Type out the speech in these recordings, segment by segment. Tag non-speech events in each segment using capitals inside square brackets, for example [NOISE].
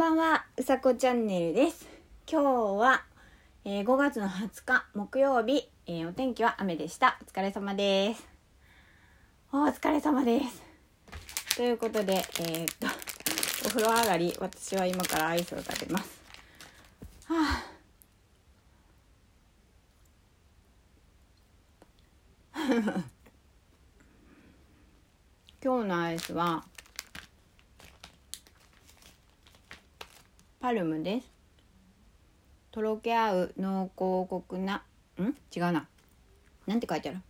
ばんは、うさこチャンネルです。今日は、えー5月の20日木曜日、えーお天気は雨でした。お疲れ様です。お疲れ様です。ということで、えーっと、[LAUGHS] お風呂上がり、私は今からアイスを食べます。はあ [LAUGHS] 今日のアイスはパルムです。とろけ合う濃厚コクなん？違うな。なんて書いてある？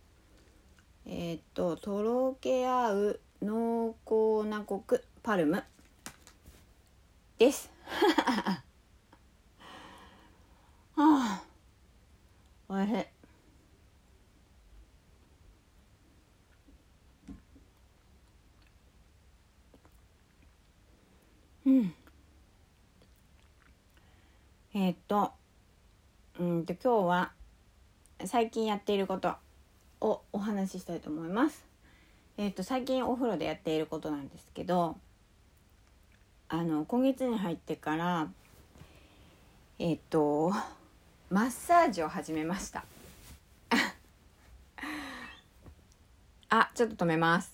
えーっととろけ合う濃厚なコクパルムです。[LAUGHS] はあおいしい。うん。えーっとうんと今日は最近やっていることをお話ししたいと思います。えーっと最近お風呂でやっていることなんですけどあの今月に入ってからえっとマッサージを始めました。[LAUGHS] あちょっと止めます。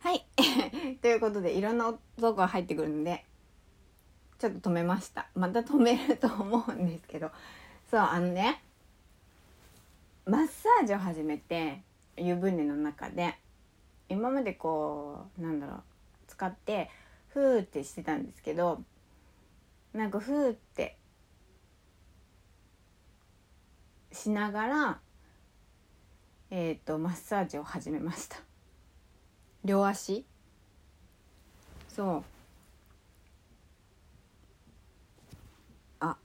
はい [LAUGHS] ということでいろんな音が入ってくるのでちょっと止めました。また止めると思うんですけど。そうあのねマッサージを始めて湯船の中で今までこうなんだろう使ってフーってしてたんですけどなんかフーってしながらえっ、とマッサージを始めました。両足。そうあ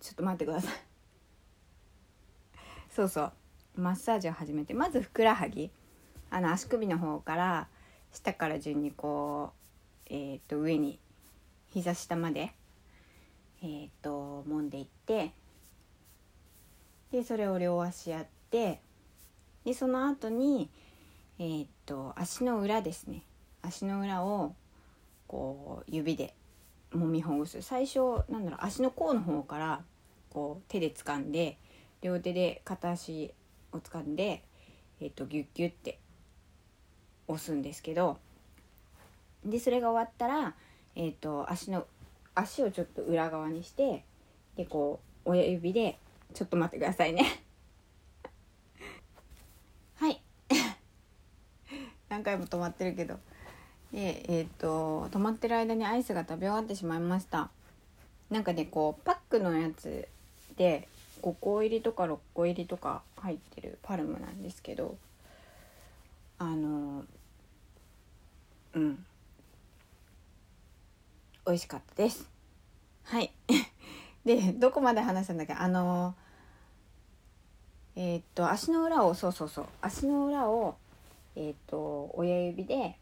ちょっと待ってください。そうそう。マッサージを始めて。まずふくらはぎ。あの足首の方から下から順にこうえっ、と上に膝下までえっ、と揉んでいってでそれを両足やってでその後にえーっと足の裏ですね。足の裏をこう指で揉みほぐす。最初なんだろう足の甲の方からこう手で掴んで両手で片足を掴んで、えーとギュッギュッて押すんですけどでそれが終わったら、えーっと足の足をちょっと裏側にしてでこう親指でちょっと待ってくださいね。[LAUGHS] はい。[LAUGHS] 何回も止まってるけど。でえっ、と止まってる間にアイスが食べ終わってしまいました。なんかねこうパックのやつで5個入りとか6個入りとか入ってるパルムなんですけどあのうん。美味しかったです。はい。[LAUGHS] でどこまで話したんだっけ？あのえーっと足の裏をそうそうそう。足の裏をえーっと親指で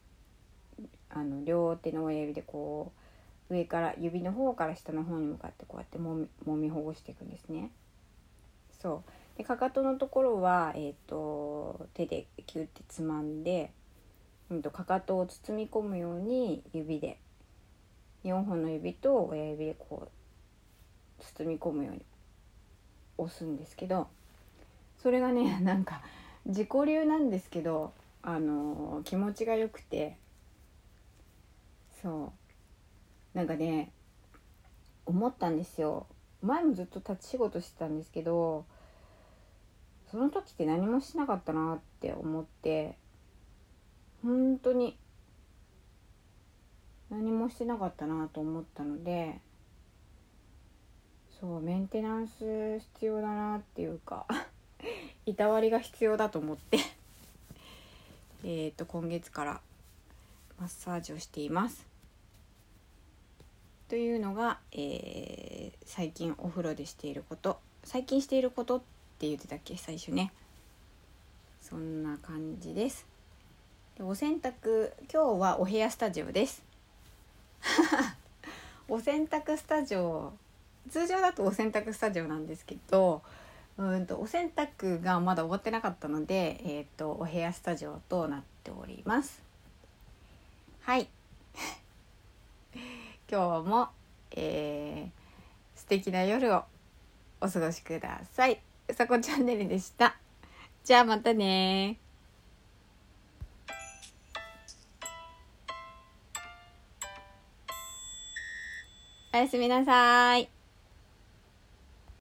あの両手の親指でこう上から指の方から下の方に向かってこうやってもみもみほぐしていくんですね。そうでかかとのところは、えーっと手でキュッてつまんで、うん、とかかとを包み込むように指で4本の指と親指でこう包み込むように押すんですけどそれがね [LAUGHS] なんか自己流なんですけどあの気持ちが良くてそうなんかね思ったんですよ前もずっと立ち仕事してたんですけどその時って何もしなかったなって思って本当に何もしてなかったなと思ったのでそうメンテナンス必要だなっていうか [LAUGHS] いたわりが必要だと思って [LAUGHS] えっと今月からマッサージをしています。というのが、えー最近お風呂でしていること。最近していることって言ってたっけ？最初ね。そんな感じです。でお洗濯今日はお部屋スタジオです。[LAUGHS] お洗濯スタジオ通常だとお洗濯スタジオなんですけどうんとお洗濯がまだ終わってなかったので、えー、とお部屋スタジオとなっております。はい。今日も、えー、素敵な夜をお過ごしください。うさこチャンネルでした。じゃあまたね。おやすみなさい。